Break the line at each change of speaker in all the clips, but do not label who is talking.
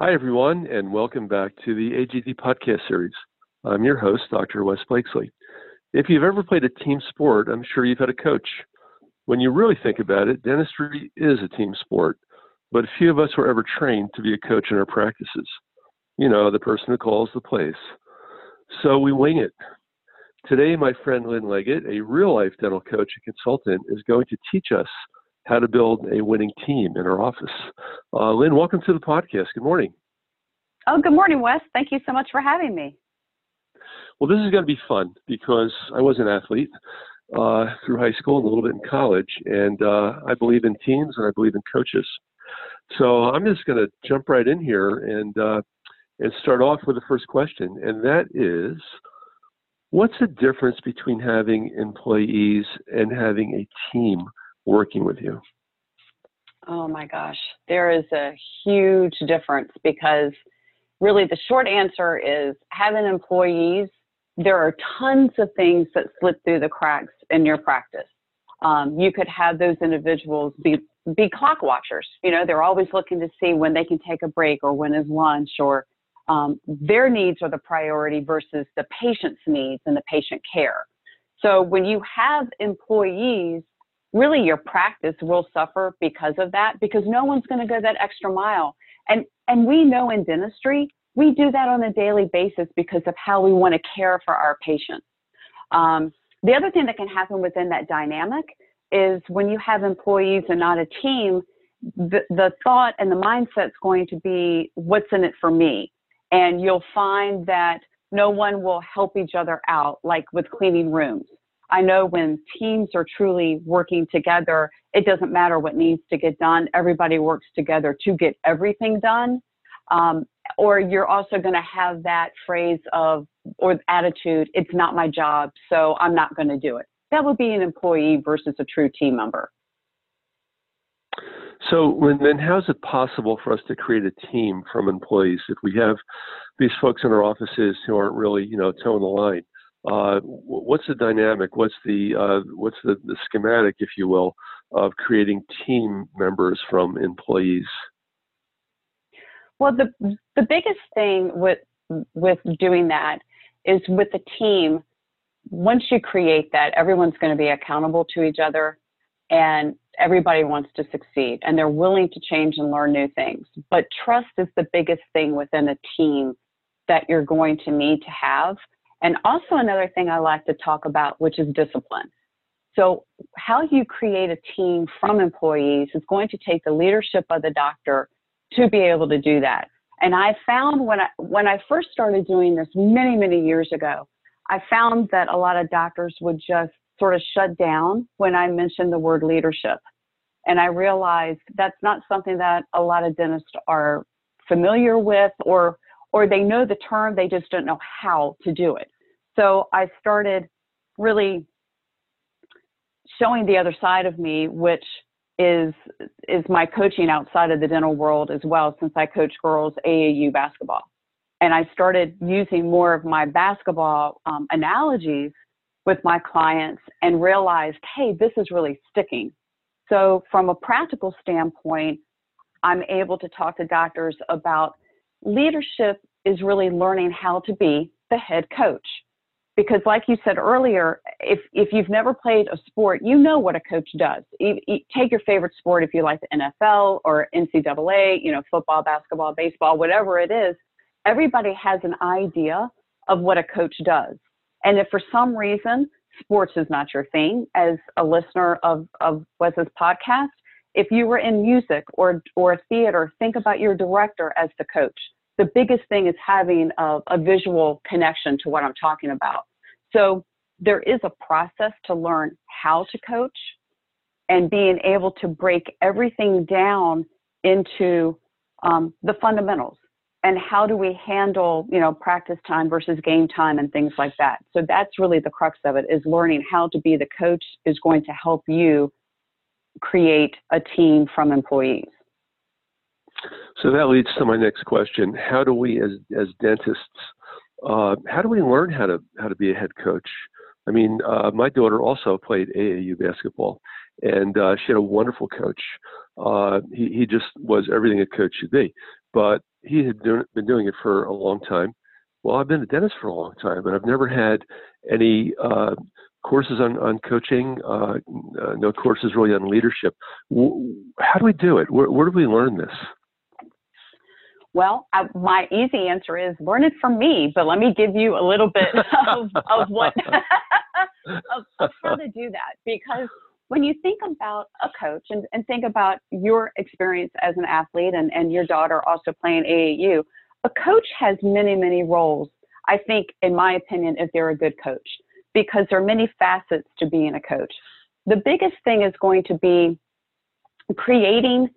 Hi, everyone, and welcome back to the AGD podcast series. I'm your host, Dr. Wes Blakesley. If you've ever played a team sport, I'm sure you've had a coach. When you really think about it, dentistry is a team sport, but few of us were ever trained to be a coach in our practices. You know, the person who calls the place. So we wing it. Today, my friend Lynn Leggett, a real life dental coach and consultant, is going to teach us how to build a winning team in our office. Uh, Lynn, welcome to the podcast. Good morning.
Oh, good morning, Wes. Thank you so much for having me.
Well, this is going to be fun because I was an athlete uh, through high school and a little bit in college, and uh, I believe in teams and I believe in coaches. So I'm just going to jump right in here and uh, and start off with the first question, and that is, what's the difference between having employees and having a team working with you?
Oh my gosh, there is a huge difference because really the short answer is having employees, there are tons of things that slip through the cracks in your practice. Um, you could have those individuals be be clock watchers. You know, they're always looking to see when they can take a break or when is lunch or um, their needs are the priority versus the patient's needs and the patient care. So when you have employees really your practice will suffer because of that because no one's going to go that extra mile. And and we know in dentistry we do that on a daily basis because of how we want to care for our patients. Um, the other thing that can happen within that dynamic is when you have employees and not a team the, the thought and the mindset is going to be what's in it for me? And you'll find that no one will help each other out like with cleaning rooms I know when teams are truly working together, it doesn't matter what needs to get done. Everybody works together to get everything done. Um, or you're also going to have that phrase of or attitude, it's not my job, so I'm not going to do it. That would be an employee versus a true team member.
So then how is it possible for us to create a team from employees if we have these folks in our offices who aren't really, you know, toeing the line? Uh, what's the dynamic? What's the uh, what's the, the schematic, if you will, of creating team members from employees?
Well, the the biggest thing with with doing that is with the team. Once you create that, everyone's going to be accountable to each other, and everybody wants to succeed, and they're willing to change and learn new things. But trust is the biggest thing within a team that you're going to need to have and also another thing I like to talk about, which is discipline. So how you create a team from employees is going to take the leadership of the doctor to be able to do that. And I found when I when I first started doing this many many years ago, I found that a lot of doctors would just sort of shut down when I mentioned the word leadership. And I realized that's not something that a lot of dentists are familiar with or or they know the term, they just don't know how to do it. So I started really showing the other side of me, which is is my coaching outside of the dental world as well, since I coach girls AAU basketball. And I started using more of my basketball um, analogies with my clients and realized, hey, this is really sticking. So, from a practical standpoint, I'm able to talk to doctors about leadership is really learning how to be the head coach. Because, like you said earlier, if, if you've never played a sport, you know what a coach does. Take your favorite sport if you like the NFL or NCAA, you know, football, basketball, baseball, whatever it is. Everybody has an idea of what a coach does. And if for some reason sports is not your thing, as a listener of, of Wes's podcast, if you were in music or, or theater, think about your director as the coach the biggest thing is having a, a visual connection to what I'm talking about. So there is a process to learn how to coach and being able to break everything down into um, the fundamentals and how do we handle you know practice time versus game time and things like that so that's really the crux of it is learning how to be the coach is going to help you create a team from employees
so that leads to my next question: How do we, as as dentists, uh, how do we learn how to how to be a head coach? I mean, uh, my daughter also played AAU basketball, and uh, she had a wonderful coach. Uh, he he just was everything a coach should be. but he had been doing it for a long time. Well, I've been a dentist for a long time, but I've never had any uh, courses on, on coaching, uh, uh, no courses really on leadership. How do we do it? Where, where do we learn this?
Well, I, my easy answer is learn it from me, but let me give you a little bit of, of what of, of, how to do that because when you think about a coach and, and think about your experience as an athlete and, and your daughter also playing AAU, a coach has many, many roles. I think, in my opinion, if they're a good coach, because there are many facets to being a coach. The biggest thing is going to be creating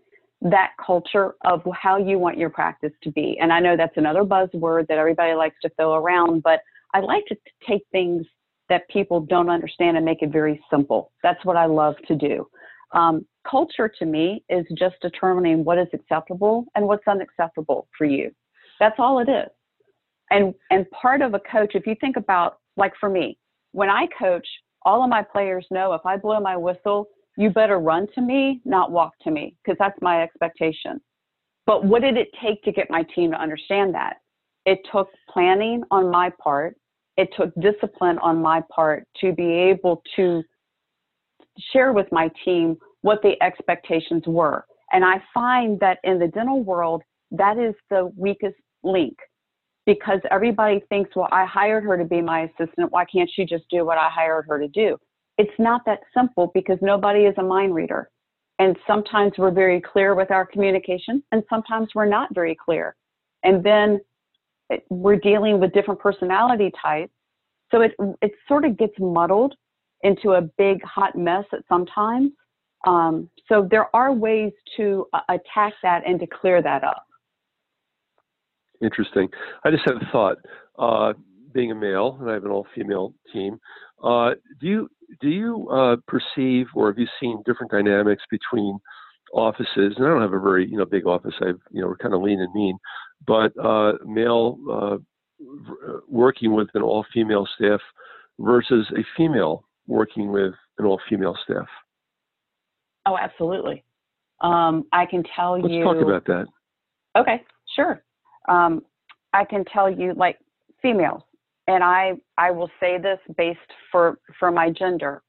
that culture of how you want your practice to be. And I know that's another buzzword that everybody likes to throw around, but I like to take things that people don't understand and make it very simple. That's what I love to do. Um, culture to me is just determining what is acceptable and what's unacceptable for you. That's all it is. And and part of a coach, if you think about like for me, when I coach, all of my players know if I blow my whistle, you better run to me, not walk to me, because that's my expectation. But what did it take to get my team to understand that? It took planning on my part. It took discipline on my part to be able to share with my team what the expectations were. And I find that in the dental world, that is the weakest link because everybody thinks, well, I hired her to be my assistant. Why can't she just do what I hired her to do? It's not that simple because nobody is a mind reader. And sometimes we're very clear with our communication, and sometimes we're not very clear. And then we're dealing with different personality types. So it, it sort of gets muddled into a big hot mess at sometimes. Um, so there are ways to uh, attack that and to clear that up.
Interesting. I just had a thought. Uh, being a male, and I have an all-female team, uh, do you do you uh, perceive or have you seen different dynamics between offices? And I don't have a very you know big office. I've you know we're kind of lean and mean, but uh, male uh, working with an all-female staff versus a female working with an all-female staff.
Oh, absolutely. Um, I can tell
Let's
you.
Let's talk about that.
Okay, sure. Um, I can tell you, like females, and I I will say this based for for my gender.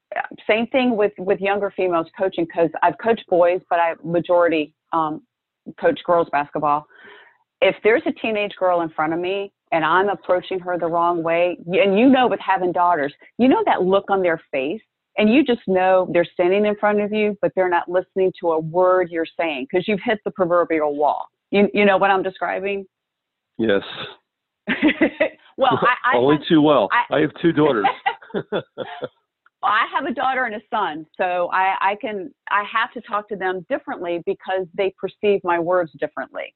Same thing with with younger females coaching because I've coached boys, but I majority um, coach girls basketball. If there's a teenage girl in front of me and I'm approaching her the wrong way, and you know with having daughters, you know that look on their face, and you just know they're standing in front of you, but they're not listening to a word you're saying because you've hit the proverbial wall. You you know what I'm describing?
Yes.
well, I, I
only
have,
too well. I, I have two daughters.
I have a daughter and a son, so I, I can I have to talk to them differently because they perceive my words differently.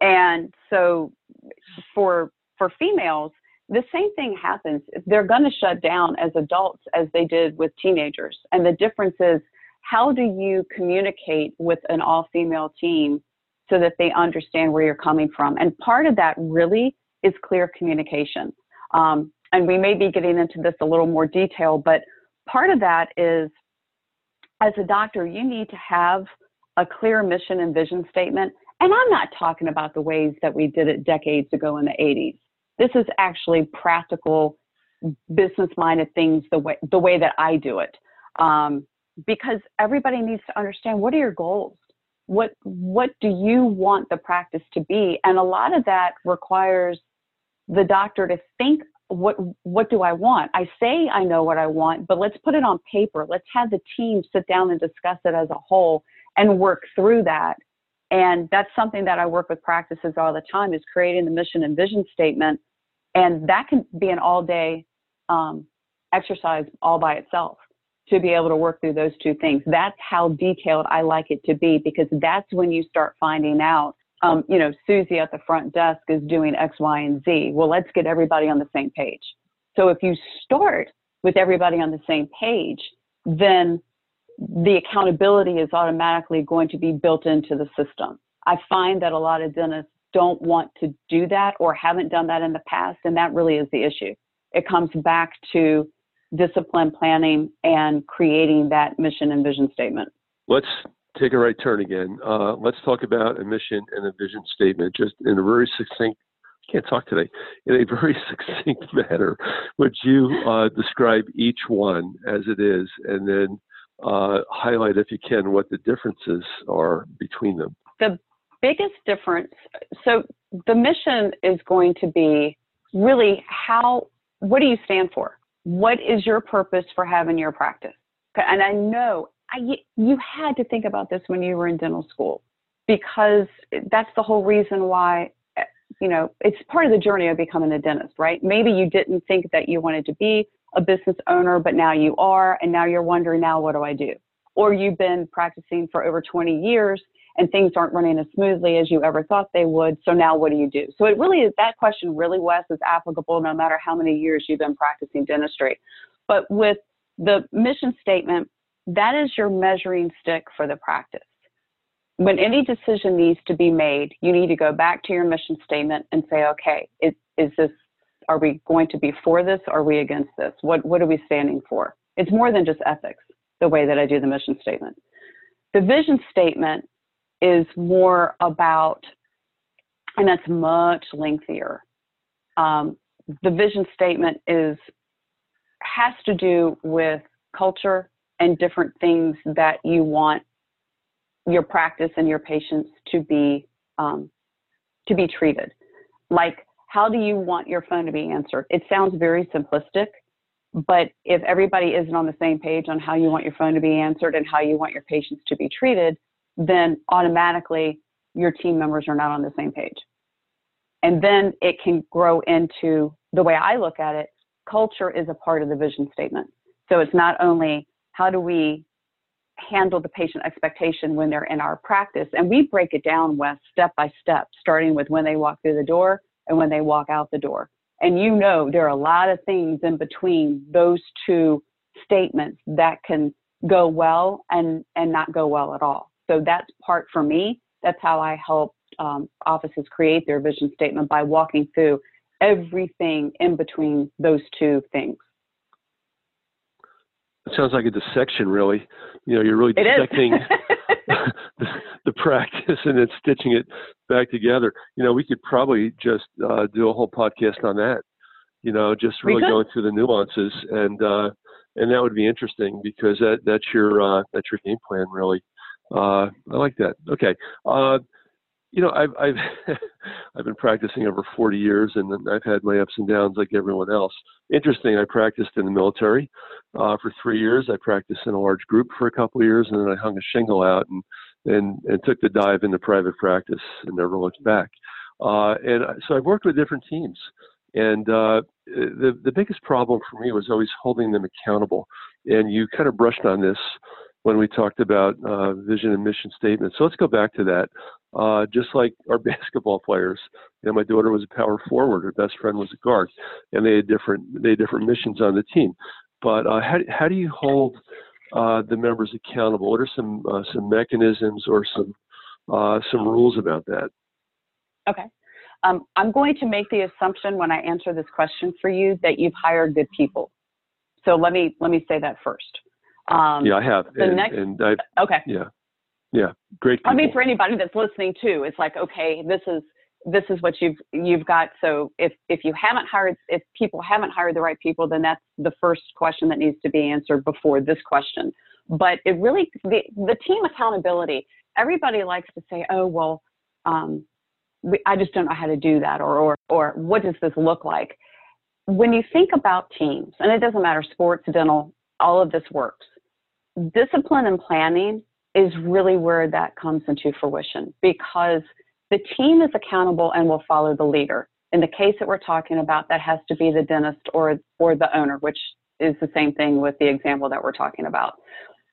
And so for for females, the same thing happens. They're going to shut down as adults as they did with teenagers. And the difference is how do you communicate with an all female team so that they understand where you're coming from? And part of that really is clear communication. Um, and we may be getting into this a little more detail, but part of that is as a doctor, you need to have a clear mission and vision statement. And I'm not talking about the ways that we did it decades ago in the 80s. This is actually practical, business minded things the way, the way that I do it. Um, because everybody needs to understand what are your goals? What, what do you want the practice to be? And a lot of that requires the doctor to think what what do I want? I say I know what I want, but let's put it on paper. Let's have the team sit down and discuss it as a whole and work through that. And that's something that I work with practices all the time is creating the mission and vision statement. And that can be an all day um, exercise all by itself to be able to work through those two things. That's how detailed I like it to be because that's when you start finding out um, you know, Susie at the front desk is doing X, Y, and Z. Well, let's get everybody on the same page. So if you start with everybody on the same page, then the accountability is automatically going to be built into the system. I find that a lot of dentists don't want to do that or haven't done that in the past, and that really is the issue. It comes back to discipline planning and creating that mission and vision statement.
Let's take a right turn again. Uh, let's talk about a mission and a vision statement, just in a very succinct. I Can't talk today. In a very succinct manner, would you uh, describe each one as it is, and then uh, highlight, if you can, what the differences are between them?
The biggest difference. So the mission is going to be really how. What do you stand for? What is your purpose for having your practice? And I know I, you had to think about this when you were in dental school because that's the whole reason why eh, you know it's part of the journey of becoming a dentist right maybe you didn't think that you wanted to be a business owner but now you are and now you're wondering now what do i do or you've been practicing for over 20 years and things aren't running as smoothly as you ever thought they would so now what do you do so it really is that question really wes is applicable no matter how many years you've been practicing dentistry but with the mission statement that is your measuring stick for the practice. When any decision needs to be made, you need to go back to your mission statement and say, okay, is, is this, are we going to be for this? Or are we against this? What, what are we standing for? It's more than just ethics, the way that I do the mission statement. The vision statement is more about, and that's much lengthier. Um, the vision statement is has to do with culture, and different things that you want your practice and your patients to be um, to be treated. Like, how do you want your phone to be answered? It sounds very simplistic, but if everybody isn't on the same page on how you want your phone to be answered and how you want your patients to be treated, then automatically your team members are not on the same page. And then it can grow into the way I look at it, culture is a part of the vision statement. So it's not only how do we handle the patient expectation when they're in our practice? And we break it down, step by step, starting with when they walk through the door and when they walk out the door. And you know, there are a lot of things in between those two statements that can go well and, and not go well at all. So that's part for me. That's how I help um, offices create their vision statement by walking through everything in between those two things.
It sounds like a dissection, really. You know, you're really dissecting the, the, practice and then stitching it back together. You know, we could probably just uh, do a whole podcast on that. You know, just really going through the nuances, and uh, and that would be interesting because that that's your uh, that's your game plan, really. Uh, I like that. Okay. Uh, you know, I've I've I've been practicing over 40 years, and I've had my ups and downs like everyone else. Interesting. I practiced in the military uh, for three years. I practiced in a large group for a couple of years, and then I hung a shingle out and and and took the dive into private practice and never looked back. Uh, and so I've worked with different teams, and uh, the the biggest problem for me was always holding them accountable. And you kind of brushed on this when we talked about uh, vision and mission statements. So let's go back to that. Uh, just like our basketball players, you know, my daughter was a power forward, her best friend was a guard, and they had different they had different missions on the team. But uh, how how do you hold uh, the members accountable? What are some uh, some mechanisms or some uh, some rules about that?
Okay. Um, I'm going to make the assumption when I answer this question for you that you've hired good people. So let me let me say that first.
Um, yeah, I have.
The
and,
next,
and
I, okay.
Yeah, yeah, great. People.
I mean, for anybody that's listening too, it's like, okay, this is this is what you've you've got. So if if you haven't hired, if people haven't hired the right people, then that's the first question that needs to be answered before this question. But it really the the team accountability. Everybody likes to say, oh well, um, we, I just don't know how to do that, or or or what does this look like? When you think about teams, and it doesn't matter sports, dental, all of this works discipline and planning is really where that comes into fruition because the team is accountable and will follow the leader. In the case that we're talking about, that has to be the dentist or, or the owner, which is the same thing with the example that we're talking about.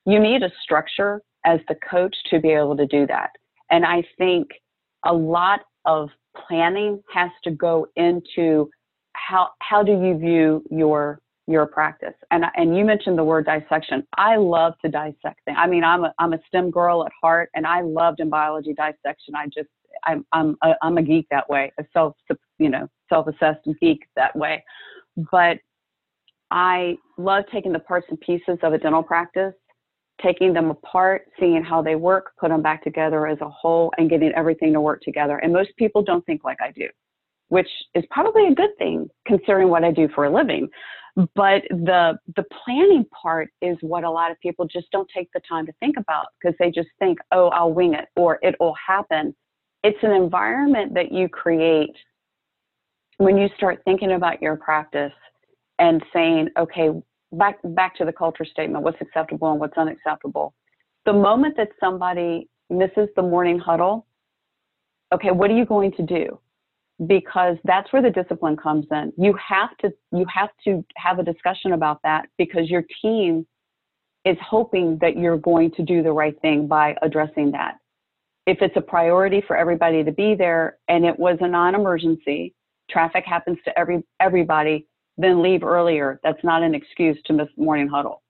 You need a structure as the coach to be able to do that. And I think a lot of planning has to go into how, how do you view your your practice. And and you mentioned the word dissection. I love to dissect things. I mean, I'm a I'm a STEM girl at heart, and I loved in biology dissection. I just I'm I'm a, I'm a geek that way, a self you know self-assessed geek that way. But I love taking the parts and pieces of a dental practice taking them apart, seeing how they work, put them back together as a whole, and getting everything to work together. And most people don't think like I do, which is probably a good thing considering what I do for a living. But the the planning part is what a lot of people just don't take the time to think about because they just think, oh, I'll wing it or it will happen. It's an environment that you create when you start thinking about your practice and saying, okay, back back to the culture statement, what's acceptable and what's unacceptable. The moment that somebody misses the morning huddle, okay, what are you going to do? Because that's where the discipline comes in. You have to you have to have a discussion about that because your team is hoping that you're going to do the right thing by addressing that. If it's a priority for everybody to be there and it was a non-emergency, traffic happens to every everybody, then leave earlier. That's not an excuse to miss morning huddle.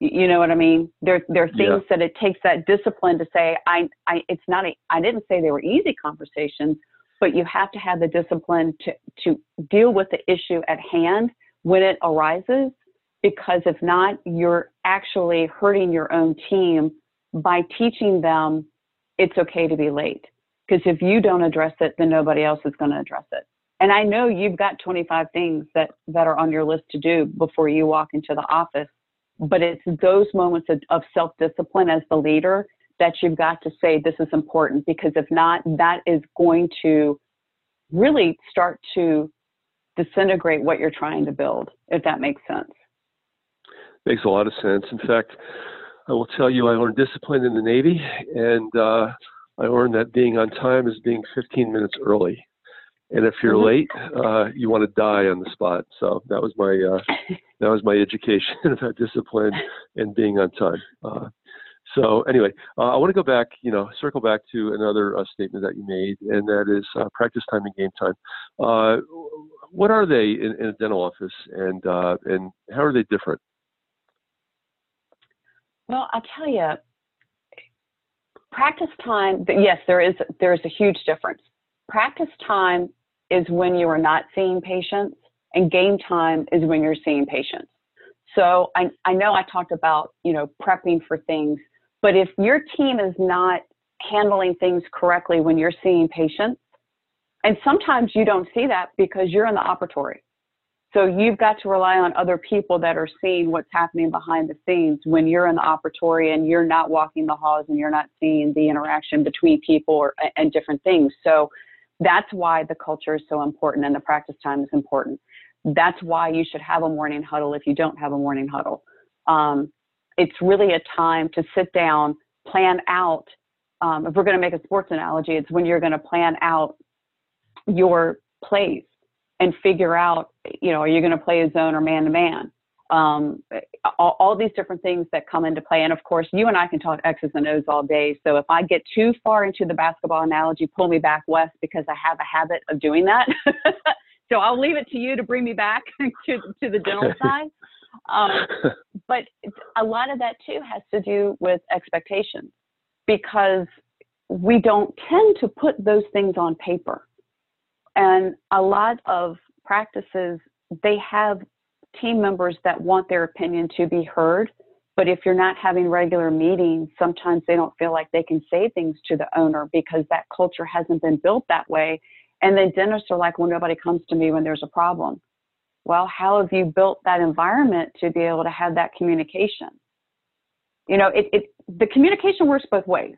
You know what I mean? There, there are things yeah. that it takes that discipline to say, I, I, it's not a, I didn't say they were easy conversations, but you have to have the discipline to, to deal with the issue at hand when it arises, because if not, you're actually hurting your own team by teaching them it's okay to be late. Because if you don't address it, then nobody else is going to address it. And I know you've got 25 things that, that are on your list to do before you walk into the office. But it's those moments of, of self discipline as the leader that you've got to say, this is important, because if not, that is going to really start to disintegrate what you're trying to build, if that makes sense.
Makes a lot of sense. In fact, I will tell you, I learned discipline in the Navy, and uh, I learned that being on time is being 15 minutes early and if you're mm-hmm. late, uh, you want to die on the spot. So that was my uh, that was my education about discipline and being on time. Uh, so anyway, uh, I want to go back, you know, circle back to another uh, statement that you made, and that is uh, practice time and game time. what are they in, in, a dental office, and and how are they different?
Well, I'll tell you, practice time. Yes, there is there is a huge difference practice time is when you are not seeing patients, and game time is when you're seeing patients. So I, I know I talked about, you know, prepping for things, but if your team is not handling things correctly when you're seeing patients, and sometimes you don't see that because you're in the operatory. So you've got to rely on other people that are seeing what's happening behind the scenes when you're in the operatory and you're not walking the halls and you're not seeing the interaction between people or, and different things. So that's why the culture is so important and the practice time is important. That's why you should have a morning huddle if you don't have a morning huddle. Um, it's really a time to sit down, plan out. Um, if we're going to make a sports analogy, it's when you're going to plan out your plays and figure out, you know, are you going to play a zone or man to man? um, all, all, these different things that come into play. And of course, you and I can talk X's and O's all day. So if I get too far into the basketball analogy, pull me back Wes because I have a habit of doing that. so I'll leave it to you to bring me back to, to the dental side. Um, but a lot of that too has to do with expectations because we don't tend to put those things on paper. And a lot of practices, they have team members that want their opinion to be heard. But if you're not having regular meetings, sometimes they don't feel like they can say things to the owner because that culture hasn't been built that way. And then dentists are like, well, nobody comes to me when there's a problem. Well, how have you built that environment to be able to have that communication? You know, it, it the communication works both ways.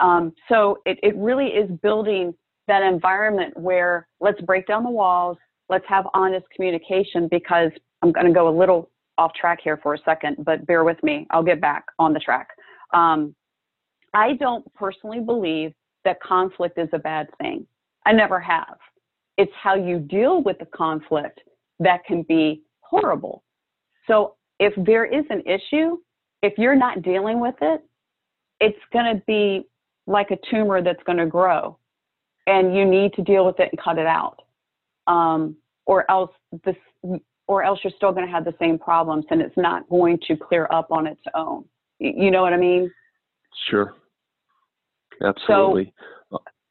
Um, so it, it really is building that environment where let's break down the walls, let's have honest communication because I'm going to go a little off track here for a second, but bear with me. I'll get back on the track. Um, I don't personally believe that conflict is a bad thing. I never have. It's how you deal with the conflict that can be horrible. So if there is an issue, if you're not dealing with it, it's going to be like a tumor that's going to grow and you need to deal with it and cut it out um, or else this, or else you're still going to have the same problems, and it's not going to clear up on its own. You know what I mean?
Sure. Absolutely.
So,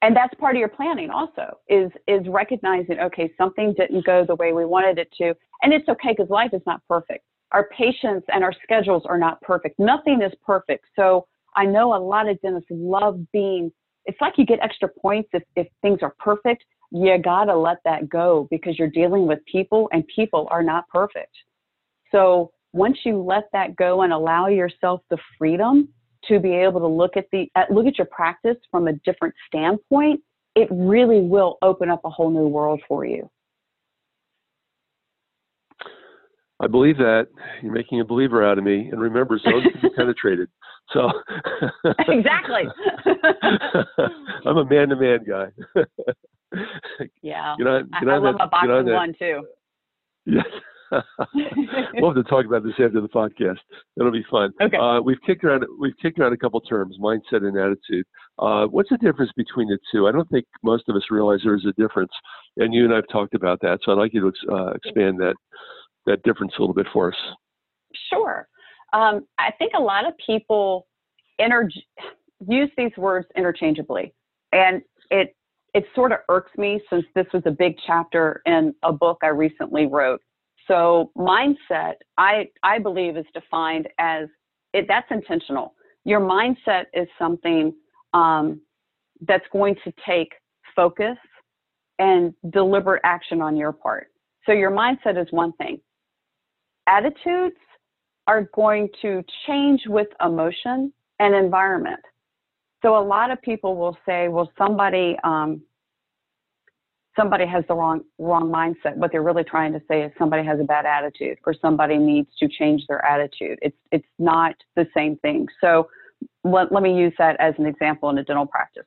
and that's part of your planning also is is recognizing okay something didn't go the way we wanted it to and it's okay because life is not perfect our patients and our schedules are not perfect. Nothing is perfect. So I know a lot of dentists love being, it's like you get extra points if, if things are perfect. You gotta let that go because you're dealing with people and people are not perfect. So once you let that go and allow yourself the freedom to be able to look at the look at your practice from a different standpoint, it really will open up a whole new world for you.
I believe that you're making a believer out of me. And remember, zones can be penetrated. So
exactly.
I'm a man-to-man guy.
yeah. Get on, get I, I love that, a boxing one too.
Yes. we'll have to talk about this after the podcast. It'll be fun.
Okay. Uh,
we've kicked around we've kicked around a couple terms, mindset and attitude. Uh, what's the difference between the two? I don't think most of us realize there is a difference, and you and I've talked about that. So I'd like you to uh, expand that that difference a little bit for us.
Sure. Um, I think a lot of people inter- use these words interchangeably, and it it sort of irks me since this was a big chapter in a book I recently wrote. So mindset, I I believe, is defined as it. That's intentional. Your mindset is something um, that's going to take focus and deliberate action on your part. So your mindset is one thing attitudes are going to change with emotion and environment. So a lot of people will say, well, somebody um, somebody has the wrong wrong mindset. What they're really trying to say is somebody has a bad attitude or somebody needs to change their attitude. It's it's not the same thing. So let, let me use that as an example in a dental practice.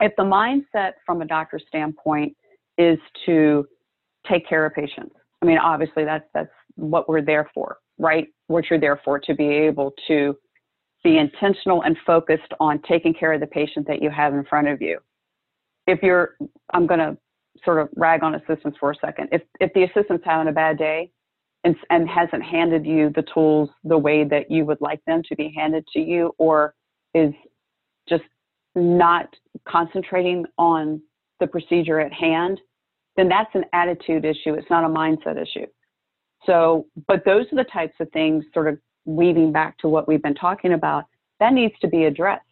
If the mindset from a doctor's standpoint is to take care of patients, I mean, obviously that's that's what we're there for, right? What you're there for to be able to be intentional and focused on taking care of the patient that you have in front of you. If you're, I'm going to sort of rag on assistants for a second. If if the assistant's having a bad day and, and hasn't handed you the tools the way that you would like them to be handed to you, or is just not concentrating on the procedure at hand, then that's an attitude issue. It's not a mindset issue. So, but those are the types of things, sort of weaving back to what we've been talking about, that needs to be addressed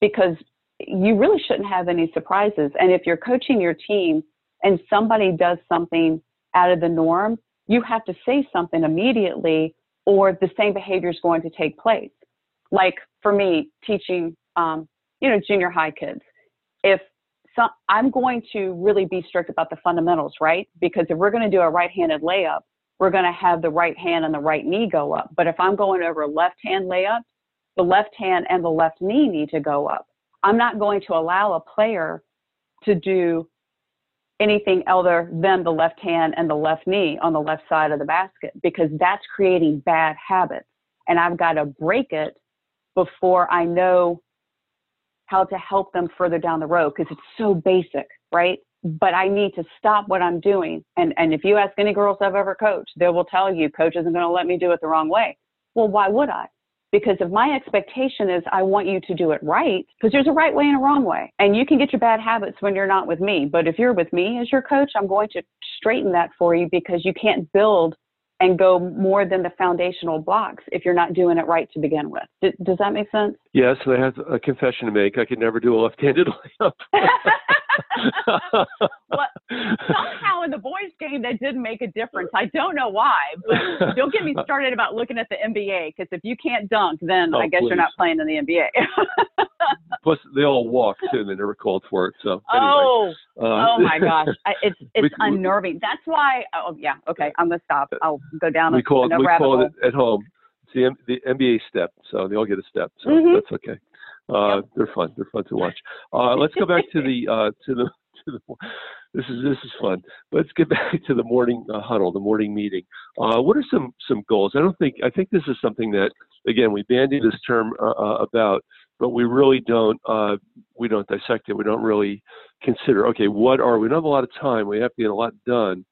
because you really shouldn't have any surprises. And if you're coaching your team and somebody does something out of the norm, you have to say something immediately or the same behavior is going to take place. Like for me, teaching, um, you know, junior high kids, if some, I'm going to really be strict about the fundamentals, right? Because if we're going to do a right-handed layup, we're going to have the right hand and the right knee go up. But if I'm going over a left hand layup, the left hand and the left knee need to go up. I'm not going to allow a player to do anything other than the left hand and the left knee on the left side of the basket because that's creating bad habits. And I've got to break it before I know how to help them further down the road because it's so basic, right? but I need to stop what I'm doing. And, and if you ask any girls I've ever coached, they will tell you, coach isn't going to let me do it the wrong way. Well, why would I? Because if my expectation is I want you to do it right, because there's a right way and a wrong way. And you can get your bad habits when you're not with me. But if you're with me as your coach, I'm going to straighten that for you because you can't build and go more than the foundational blocks if you're not doing it right to begin with. D- does that make sense?
Yes, I have a confession to make. I could never do a left-handed layup.
well, somehow in the boys' game that didn't make a difference. I don't know why, but don't get me started about looking at the NBA because if you can't dunk, then oh, I guess please. you're not playing in the NBA.
Plus, they all walk too, and they never called for it. So anyway,
oh, uh, oh my gosh, it's it's we, unnerving. That's why. Oh yeah, okay, I'm gonna stop. I'll go down.
We
a,
call
it.
We call it at home. It's the, the NBA step, so they all get a step. So mm-hmm. that's okay. Uh, yep. They're fun. They're fun to watch. Uh, let's go back to the uh, to the to the. This is this is fun. Let's get back to the morning uh, huddle, the morning meeting. Uh, what are some some goals? I don't think I think this is something that again we bandy this term about, but we really don't uh, we don't dissect it. We don't really consider. Okay, what are we? don't have a lot of time. We have to get a lot done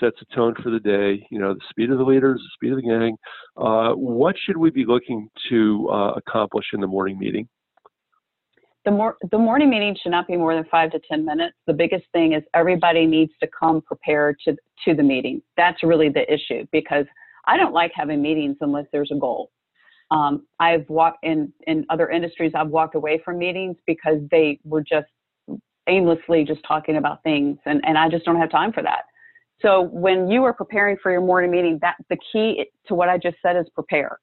sets a tone for the day. You know, the speed of the leaders, the speed of the gang. Uh, what should we be looking to uh, accomplish in the morning meeting?
The more the morning meeting should not be more than five to ten minutes. The biggest thing is everybody needs to come prepared to to the meeting. That's really the issue because I don't like having meetings unless there's a goal. Um, I've walked in in other industries. I've walked away from meetings because they were just aimlessly just talking about things, and and I just don't have time for that. So when you are preparing for your morning meeting, that the key to what I just said is prepare.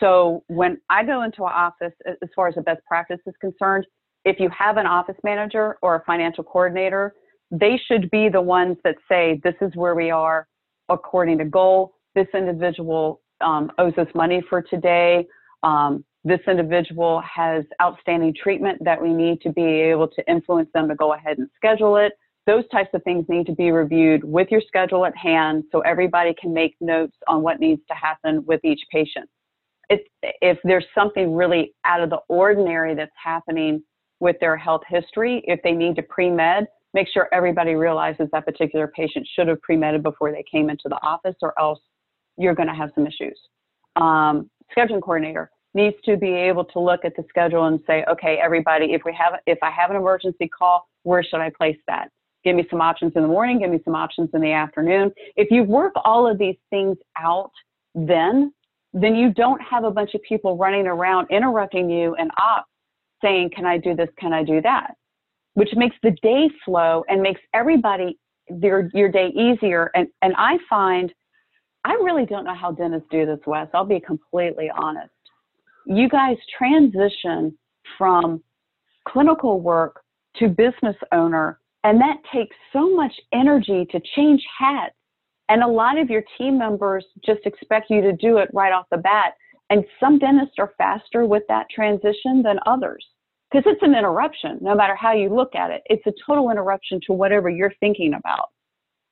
So when I go into an office, as far as the best practice is concerned, if you have an office manager or a financial coordinator, they should be the ones that say, this is where we are according to goal. This individual um, owes us money for today. Um, this individual has outstanding treatment that we need to be able to influence them to go ahead and schedule it. Those types of things need to be reviewed with your schedule at hand so everybody can make notes on what needs to happen with each patient. If, if there's something really out of the ordinary that's happening with their health history, if they need to pre-med, make sure everybody realizes that particular patient should have pre-medded before they came into the office or else you're going to have some issues. Um, scheduling coordinator needs to be able to look at the schedule and say, okay, everybody, if we have, if I have an emergency call, where should I place that? Give me some options in the morning, give me some options in the afternoon. If you work all of these things out, then, then you don't have a bunch of people running around interrupting you and up saying, can I do this? Can I do that? Which makes the day flow and makes everybody their your day easier. And and I find I really don't know how dentists do this, Wes. I'll be completely honest. You guys transition from clinical work to business owner, and that takes so much energy to change hats. And a lot of your team members just expect you to do it right off the bat. And some dentists are faster with that transition than others because it's an interruption, no matter how you look at it. It's a total interruption to whatever you're thinking about.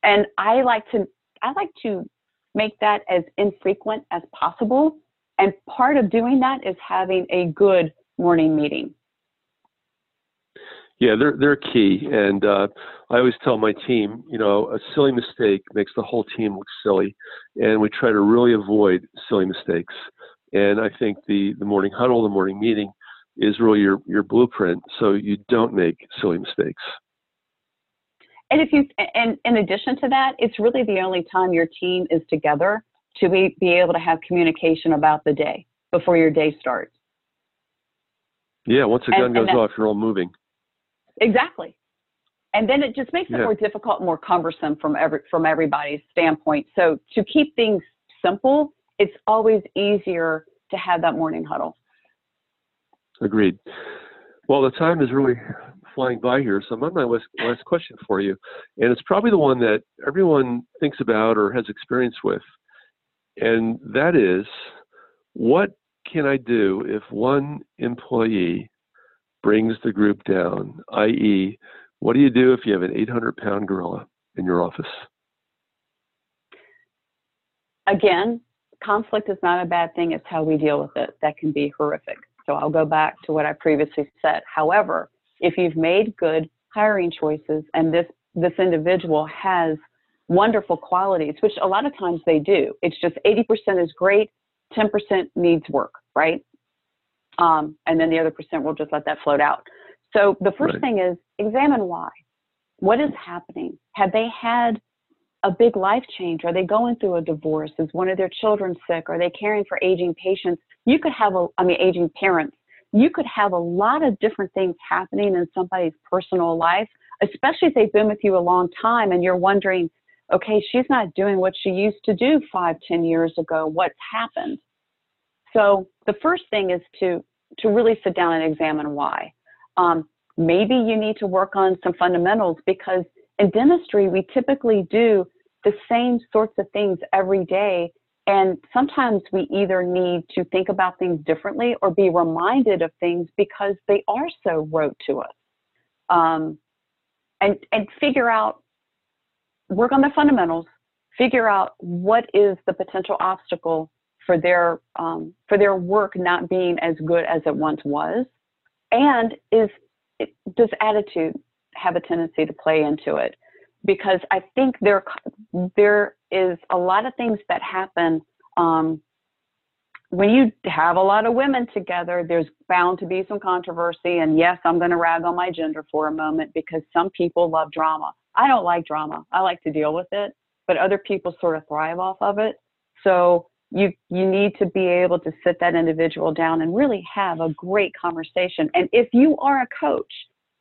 And I like to, I like to make that as infrequent as possible. And part of doing that is having a good morning meeting.
Yeah, they're they're key, and uh, I always tell my team, you know, a silly mistake makes the whole team look silly, and we try to really avoid silly mistakes. And I think the the morning huddle, the morning meeting, is really your your blueprint, so you don't make silly mistakes.
And if you, and in addition to that, it's really the only time your team is together to be, be able to have communication about the day before your day starts.
Yeah, once the gun and, goes and off, you're all moving.
Exactly. And then it just makes it yeah. more difficult, more cumbersome from every from everybody's standpoint. So to keep things simple, it's always easier to have that morning huddle.
Agreed. Well, the time is really flying by here, so I'm on my last, last question for you, and it's probably the one that everyone thinks about or has experience with, and that is, what can I do if one employee brings the group down? I.e., what do you do if you have an 800 pound gorilla in your office?
Again, conflict is not a bad thing, it's how we deal with it that can be horrific. So I'll go back to what I previously said. However, if you've made good hiring choices and this this individual has wonderful qualities, which a lot of times they do. It's just 80% is great, 10% needs work, right? Um, and then the other percent will just let that float out. So the first right. thing is examine why. What is happening? Have they had a big life change? Are they going through a divorce? Is one of their children sick? Are they caring for aging patients? You could have a, I mean, aging parents. You could have a lot of different things happening in somebody's personal life, especially if they've been with you a long time and you're wondering, okay, she's not doing what she used to do five, ten years ago. What's happened? So the first thing is to to really sit down and examine why. Um, maybe you need to work on some fundamentals because in dentistry we typically do the same sorts of things every day. And sometimes we either need to think about things differently or be reminded of things because they are so rote to us. Um, and, and figure out, work on the fundamentals, figure out what is the potential obstacle for their, um, for their work not being as good as it once was. And is, does attitude have a tendency to play into it? because I think there there is a lot of things that happen um, when you have a lot of women together. There's bound to be some controversy, and yes, I'm going to rag on my gender for a moment because some people love drama. I don't like drama. I like to deal with it, but other people sort of thrive off of it. So you you need to be able to sit that individual down and really have a great conversation. And if you are a coach,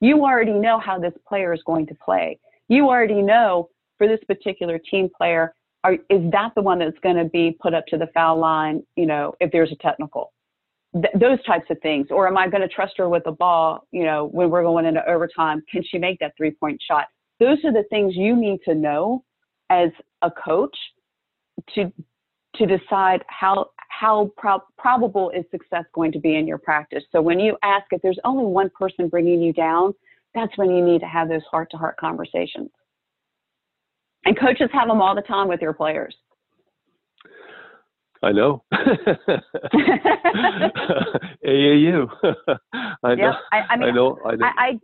you already know how this player is going to play. You already know for this particular team player, are, is that the one that's going to be put up to the foul line? You know, if there's a technical, Th- those types of things. Or am I going to trust her with the ball? You know, when we're going into overtime, can she make that three point shot? Those are the things you need to know as a coach to to decide how how pro- probable is success going to be in your practice. So when you ask if there's only one person bringing you down, that's when you need to have those heart to heart conversations. And coaches have them all the time with their players.
I know. AAU. I know.
Yep. I, I mean,
I know. I know.
I,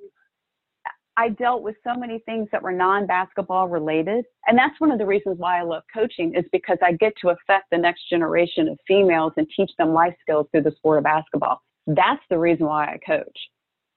I dealt with so many things that were non-basketball related, and that's one of the reasons why I love coaching is because I get to affect the next generation of females and teach them life skills through the sport of basketball. That's the reason why I coach.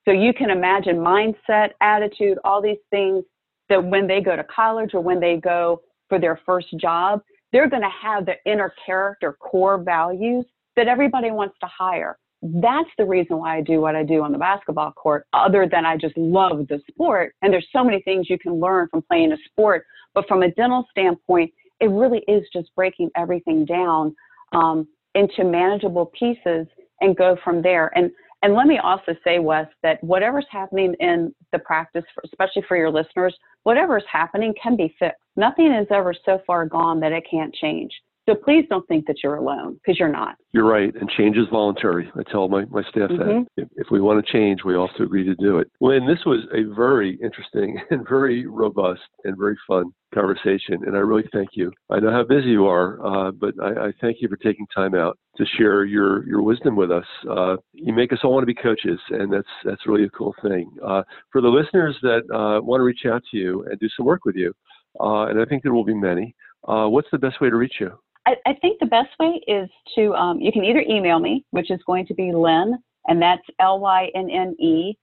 So you can imagine mindset, attitude, all these things that when they go to college or when they go for their first job, they're going to have the inner character core values that everybody wants to hire. That's the reason why I do what I do on the basketball court, other than I just love the sport. And there's so many things you can learn from playing a sport. But from a dental standpoint, it really is just breaking everything down um, into manageable pieces and go from there. And and let me also say, Wes, that whatever's happening in the practice, especially for your listeners, whatever's happening can be fixed. Nothing is ever so far gone that it can't change. So please don't think that you're alone because you're not.
You're right, and change is voluntary. I tell my, my staff
Mhm.
that if, if we want to change, we all have to agree to do it. Lynne, this was a very interesting and very robust and very fun conversation, and I really thank you. I know how busy you are, uh, but I, I thank you for taking time out to share your, your wisdom with us. Uh, you make us all want to be coaches, and that's that's really a cool thing. Uh, for the listeners that uh, want to reach out to you and do some work with you, uh, and I think there will be many. Uh, what's the best way to reach you?
I, I think the best way is to, um, you can either email me, which is going to be Lynne, and that's L Y N N E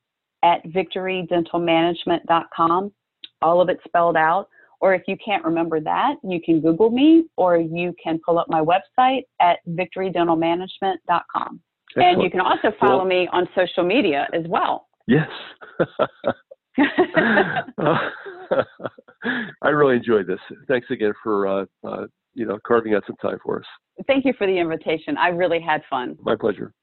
at victorydentalmanagement.com, all of it spelled out. Or if you can't remember that, you can Google me or you can pull up my website at victorydentalmanagement.com. And you can also follow
Well-
me on social media as well.
Yes. I really enjoyed this. Thanks again for uh, uh, you know carving out some time for us.
Thank you for the invitation. I really had fun.
My pleasure.